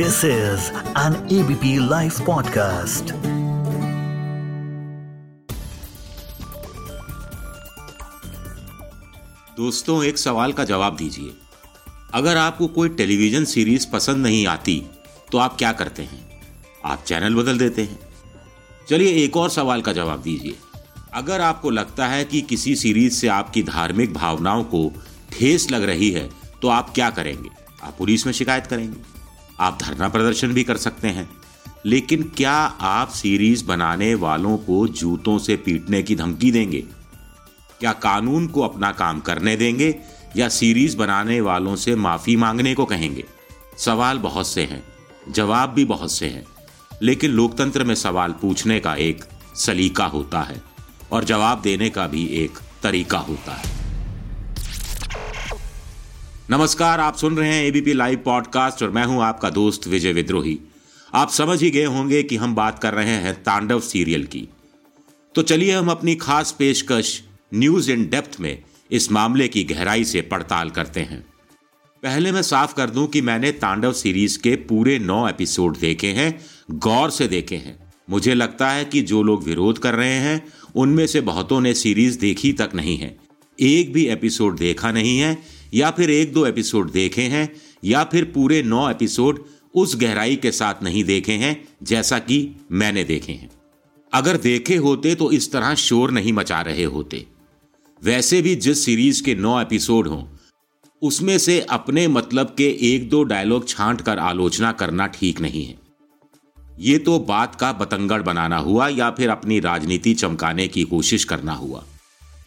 This is an ABP Life podcast. दोस्तों, एक सवाल का जवाब दीजिए। अगर आपको कोई टेलीविज़न सीरीज़ पसंद नहीं आती तो आप क्या करते हैं? आप चैनल बदल देते हैं। चलिए, एक और सवाल का जवाब दीजिए। अगर आपको लगता है कि किसी सीरीज़ से आपकी धार्मिक भावनाओं को ठेस लग रही है तो आप क्या करेंगे? आप पुलिस में शिकायत करेंगे। आप धरना प्रदर्शन भी कर सकते हैं। लेकिन क्या आप सीरीज़ बनाने वालों को जूतों से पीटने की धमकी देंगे? क्या कानून को अपना काम करने देंगे या सीरीज़ बनाने वालों से माफ़ी मांगने को कहेंगे? सवाल बहुत से हैं, जवाब भी बहुत से हैं। लेकिन लोकतंत्र में सवाल पूछने का एक सलीका होता है और जवाब देने का भी एक तरीका होता है। नमस्कार, आप सुन रहे हैं एबीपी लाइव पॉडकास्ट और मैं हूँ आपका दोस्त विजय विद्रोही। आप समझ ही गए होंगे कि हम बात कर रहे हैं तांडव सीरियल की। तो चलिए हम अपनी खास पेशकश न्यूज़ इन डेप्थ में इस मामले की गहराई से पड़ताल करते हैं। पहले मैं साफ़ कर दूँ कि मैंने तांडव सीरीज़ के पूरे नौ एपिसोड देखे हैं, गौर से देखे हैं। मुझे लगता है कि जो लोग विरोध कर रहे हैं, उनमें से बहुतों ने सीरीज़ देखी तक नहीं है। एक भी एपिसोड देखा नहीं है या फिर एक दो एपिसोड देखे हैं, या फिर पूरे नौ एपिसोड उस गहराई के साथ नहीं देखे हैं, जैसा कि मैंने देखे हैं। अगर देखे होते तो इस तरह शोर नहीं मचा रहे होते। वैसे भी जिस सीरीज़ के नौ एपिसोड हों, उसमें से अपने मतलब के एक दो डायलॉग छांट कर आलोचना करना ठीक नहीं है। ये तो बात का बतंगड़ बनाना हुआ या फिर अपनी राजनीति चमकाने की कोशिश करना हुआ।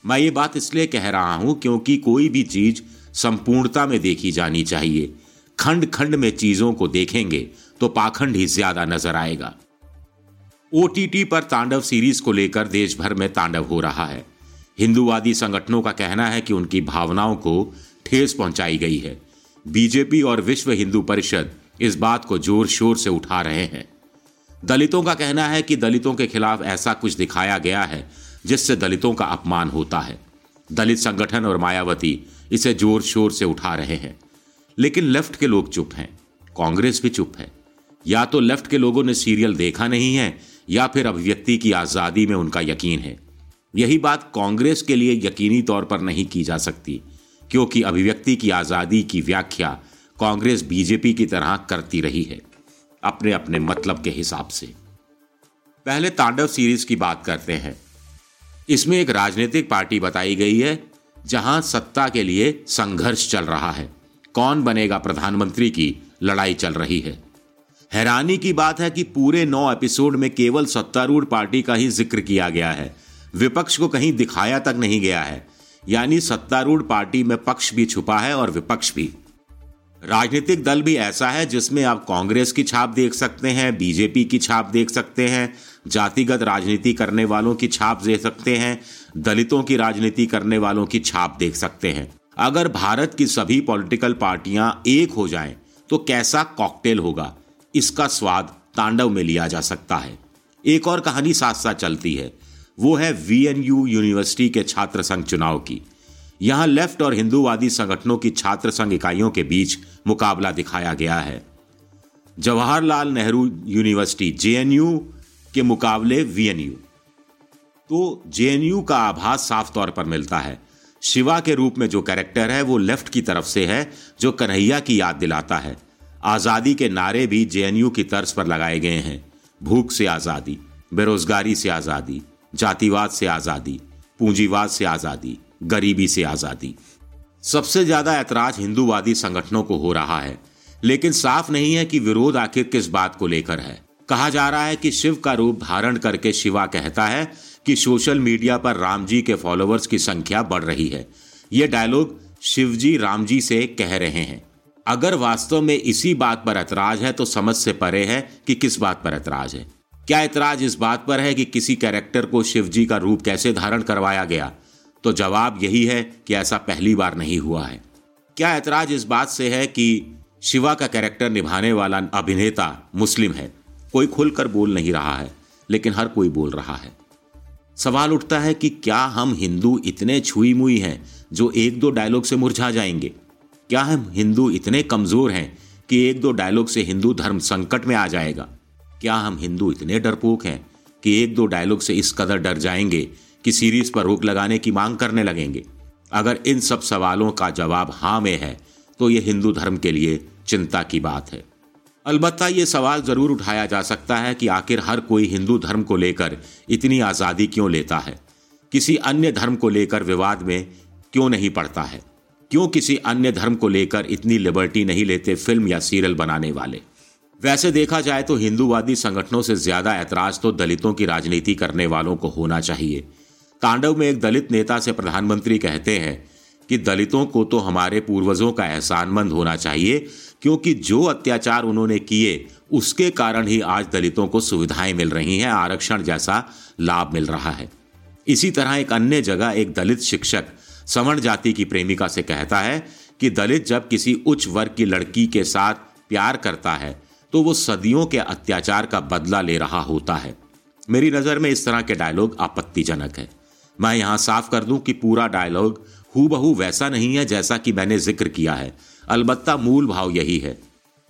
मैं ये बात इसलिए कह रहा हूँ क्योंकि कोई भी चीज़ संपूर्णता में देखी जानी चाहिए। खंड खंड में चीज़ों को देखेंगे तो पाखंड ही ज़्यादा नज़र आएगा। ओटीटी पर तांडव सीरीज़ को लेकर देश भर में तांडव हो रहा है। हिंदूवादी संगठनों का कहना है कि उनकी भावनाओं को ठेस पहुंचाई गई है। बीजेपी और विश्व हिंदू परिषद इस बात को ज़ोर शोर से उठा रहे हैं। दलितों का कहना है कि दलितों के खिलाफ ऐसा कुछ दिखाया गया है, जिससे दलितों का अपमान होता है। दलित संगठन और मायावती इसे ज़ोर शोर से उठा रहे हैं। लेकिन लेफ़्ट के लोग चुप हैं। कांग्रेस भी चुप है। या तो लेफ़्ट के लोगों ने सीरियल देखा नहीं है, या फिर अभिव्यक्ति की आज़ादी में उनका यकीन है। यही बात कांग्रेस के लिए यकीनी तौर पर नहीं की जा सकती, क्योंकि अभिव्यक्ति की आज़ादी की व्याख्या कांग्रेस बीजेपी की तरह करती रही है अपने अपने मतलब के हिसाब से। पहले तांडव सीरीज़ की बात करते हैं। इसमें एक राजनीतिक पार्टी बताई गई है जहाँ सत्ता के लिए संघर्ष चल रहा है। कौन बनेगा प्रधानमंत्री की लड़ाई चल रही है? हैरानी की बात है कि पूरे नौ एपिसोड में केवल सत्तारूढ़ पार्टी का ही ज़िक्र किया गया है। विपक्ष को कहीं दिखाया तक नहीं गया है। यानी सत्तारूढ़ पार्टी में पक्ष भी छुपा है और विपक्ष भी। राजनीतिक दल भी ऐसा है जिसमें आप कांग्रेस की छाप देख सकते हैं, बीजेपी की छाप देख सकते हैं, जातिगत राजनीति करने वालों की छाप देख सकते हैं, दलितों की राजनीति करने वालों की छाप देख सकते हैं। अगर भारत की सभी पॉलिटिकल पार्टियाँ एक हो जाएँ तो कैसा कॉकटेल होगा? इसका स्वाद तांडव में लिया जा सकता है। एक और कहानी साथ साथ चलती है। वो है वीएनयू यूनिवर्सिटी के छात्र संघ चुनाव की। यहाँ लेफ़्ट और हिंदूवादी संगठनों की छात्र संघ इकाइयों के बीच मुकाबला दिखाया गया है। जवाहरलाल नेहरू यूनिवर्सिटी, जेएनयू के मुकाबले वीएनयू। तो जेएनयू का आभास साफ़ तौर पर मिलता है। शिवा के रूप में जो कैरेक्टर है, वो लेफ़्ट की तरफ़ से है, जो कन्हैया की याद दिलाता है। आज़ादी के नारे भी जेएनयू की तर्ज पर लगाए गए हैं। भूख से आज़ादी, बेरोजगारी से आज़ादी, जातिवाद से आज़ादी, पूंजीवाद से आज़ादी गरीबी से आज़ादी। सबसे ज़्यादा ऐतराज हिंदूवादी संगठनों को हो रहा है, लेकिन साफ़ नहीं है कि विरोध आखिर किस बात को लेकर है। कहा जा रहा है कि शिव का रूप धारण करके शिवा कहता है कि सोशल मीडिया पर राम जी के फॉलोअर्स की संख्या बढ़ रही है। ये डायलॉग शिवजी राम जी से कह रहे हैं। अगर वास्तव में इसी बात पर ऐतराज है तो समझ से परे है कि किस बात पर ऐतराज है। क्या ऐतराज इस बात पर है कि किसी कैरेक्टर को शिवजी का रूप कैसे धारण करवाया गया? तो जवाब यही है कि ऐसा पहली बार नहीं हुआ है। क्या ऐतराज इस बात से है कि शिवा का कैरेक्टर निभाने वाला अभिनेता मुस्लिम है? कोई खुलकर बोल नहीं रहा है, लेकिन हर कोई बोल रहा है। सवाल उठता है कि क्या हम हिंदू इतने छुई मुई हैं जो एक दो डायलॉग से मुरझा जाएँगे? क्या हम हिंदू इतने कमज़ोर हैं कि एक दो डायलॉग से हिंदू धर्म संकट में आ जाएगा? क्या हम हिंदू इतने डरपोक हैं कि एक दो डायलॉग से इस कदर डर जाएँगे कि सीरीज़ पर रोक लगाने की मांग करने लगेंगे। अगर इन सब सवालों का जवाब हाँ में है तो ये हिंदू धर्म के लिए चिंता की बात है। अलबत्ता ये सवाल ज़रूर उठाया जा सकता है कि आखिर हर कोई हिंदू धर्म को लेकर इतनी आज़ादी क्यों लेता है? किसी अन्य धर्म को लेकर विवाद में क्यों नहीं पड़ता है? क्यों किसी अन्य धर्म को लेकर इतनी लिबर्टी नहीं लेते फ़िल्म या सीरियल बनाने वाले? वैसे देखा जाए तो हिंदूवादी संगठनों से ज़्यादा ऐतराज तो दलितों की राजनीति करने वालों को होना चाहिए। तांडव में एक दलित नेता से प्रधानमंत्री कहते हैं कि दलितों को तो हमारे पूर्वजों का एहसानमंद होना चाहिए, क्योंकि जो अत्याचार उन्होंने किए, उसके कारण ही आज दलितों को सुविधाएँ मिल रही हैं, आरक्षण जैसा लाभ मिल रहा है। इसी तरह एक अन्य जगह एक दलित शिक्षक सवर्ण जाति की प्रेमिका से कहता है कि दलित जब किसी उच्च वर्ग की लड़की के साथ प्यार करता है तो वो सदियों के अत्याचार का बदला ले रहा होता है। मेरी नज़र में इस तरह के डायलॉग आपत्तिजनक है। मैं यहाँ साफ़ कर दूँ कि पूरा डायलॉग हु वैसा नहीं है जैसा कि मैंने ज़िक्र किया है। अलबत्ता मूल भाव यही है।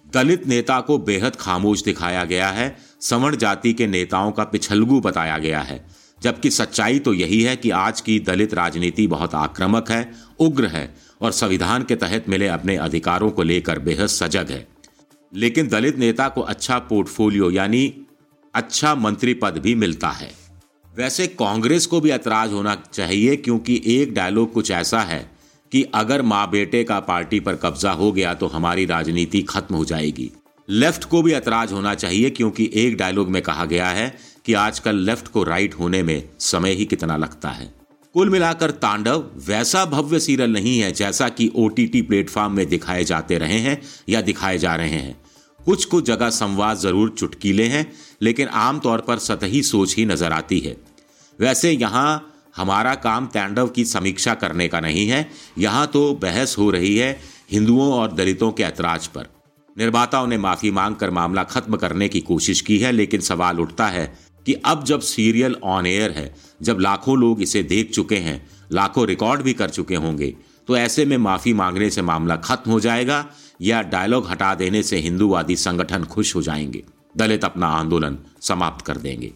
दलित नेता को बेहद खामोश दिखाया गया है। सवर्ण जाति के नेताओं का पिछलगू बताया गया है। जबकि सच्चाई तो यही है कि आज की दलित राजनीति बहुत आक्रामक है, उग्र है और संविधान के तहत मिले अपने अधिकारों को लेकर बेहद सजग है। लेकिन दलित नेता को अच्छा पोर्टफोलियो यानी अच्छा मंत्री पद भी मिलता है। वैसे कांग्रेस को भी ऐतराज होना चाहिए, क्योंकि एक डायलॉग कुछ ऐसा है कि अगर माँ बेटे का पार्टी पर कब्जा हो गया तो हमारी राजनीति खत्म हो जाएगी। लेफ़्ट को भी ऐतराज होना चाहिए, क्योंकि एक डायलॉग में कहा गया है कि आजकल लेफ़्ट को राइट होने में समय ही कितना लगता है। कुल मिलाकर तांडव, वैसा भव्य सीरियल नहीं है जैसा कि ओटीटी प्लेटफॉर्म में दिखाए जाते रहे हैं या दिखाए जा रहे हैं। कुछ कुछ जगह संवाद ज़रूर चुटकीले हैं, लेकिन आमतौर पर सतही सोच ही नज़र आती है। वैसे यहाँ हमारा काम तांडव की समीक्षा करने का नहीं है, यहाँ तो बहस हो रही है हिंदुओं और दलितों के ऐतराज पर। निर्माताओं ने माफ़ी मांगकर मामला खत्म करने की कोशिश की है, लेकिन सवाल उठता है कि अब जब सीरियल ऑन एयर है, जब लाखों लोग इसे देख चुके हैं, लाखों रिकॉर्ड भी कर चुके होंगे तो ऐसे में माफ़ी मांगने से मामला खत्म हो जाएगा या डायलॉग हटा देने से हिंदूवादी संगठन खुश हो जाएँगे। दलित अपना आंदोलन समाप्त कर देंगे।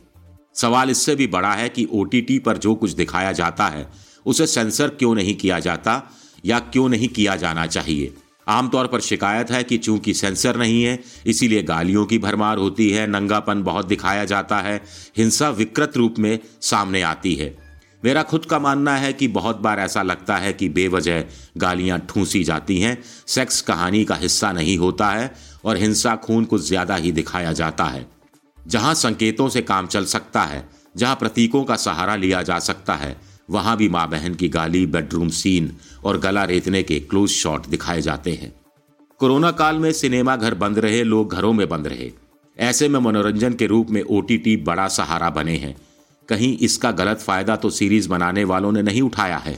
सवाल इससे भी बड़ा है कि ओटीटी पर जो कुछ दिखाया जाता है, उसे सेंसर क्यों नहीं किया जाता या क्यों नहीं किया जाना चाहिए? आमतौर पर शिकायत है कि चूँकि सेंसर नहीं है, इसीलिए गालियों की भरमार होती है, नंगापन बहुत दिखाया जाता है, हिंसा विकृत रूप में सामने आती है। मेरा खुद का मानना है कि बहुत बार ऐसा लगता है कि बेवजह गालियाँ ठूसी जाती हैं। सेक्स कहानी का हिस्सा नहीं होता है और हिंसा खून कुछ ज़्यादा ही दिखाया जाता है। जहाँ संकेतों से काम चल सकता है, जहाँ प्रतीकों का सहारा लिया जा सकता है, वहाँ भी माँ बहन की गाली बेडरूम सीन और गला रेतने के क्लोज शॉट दिखाए जाते हैं। कोरोना काल में सिनेमा घर बंद रहे, लोग घरों में बंद रहे। ऐसे में मनोरंजन के रूप में ओटीटी बड़ा सहारा बने हैं। कहीं इसका गलत फ़ायदा तो सीरीज़ बनाने वालों ने नहीं उठाया है।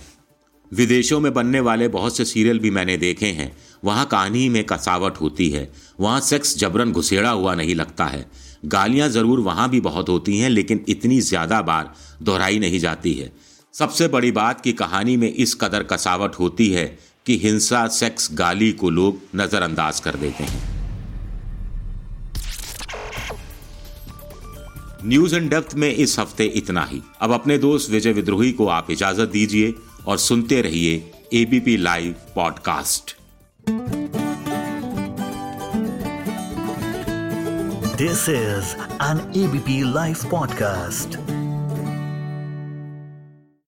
विदेशों में बनने वाले बहुत से सीरियल भी मैंने देखे हैं। वहाँ कहानी में कसावट होती है। वहाँ सेक्स जबरन घुसेड़ा हुआ नहीं लगता है। गालियाँ ज़रूर वहाँ भी बहुत होती हैं, लेकिन इतनी ज़्यादा बार दोहराई नहीं जाती है। सबसे बड़ी बात की कहानी में इस कदर कसावट होती है कि हिंसा, सेक्स, गाली को लोग नजरअंदाज कर देते हैं। न्यूज़ एंड डेप्थ में इस हफ़्ते इतना ही। अब अपने दोस्त विजय विद्रोही को आप इजाज़त दीजिए और सुनते रहिए ABP live podcast this is an ABP live podcast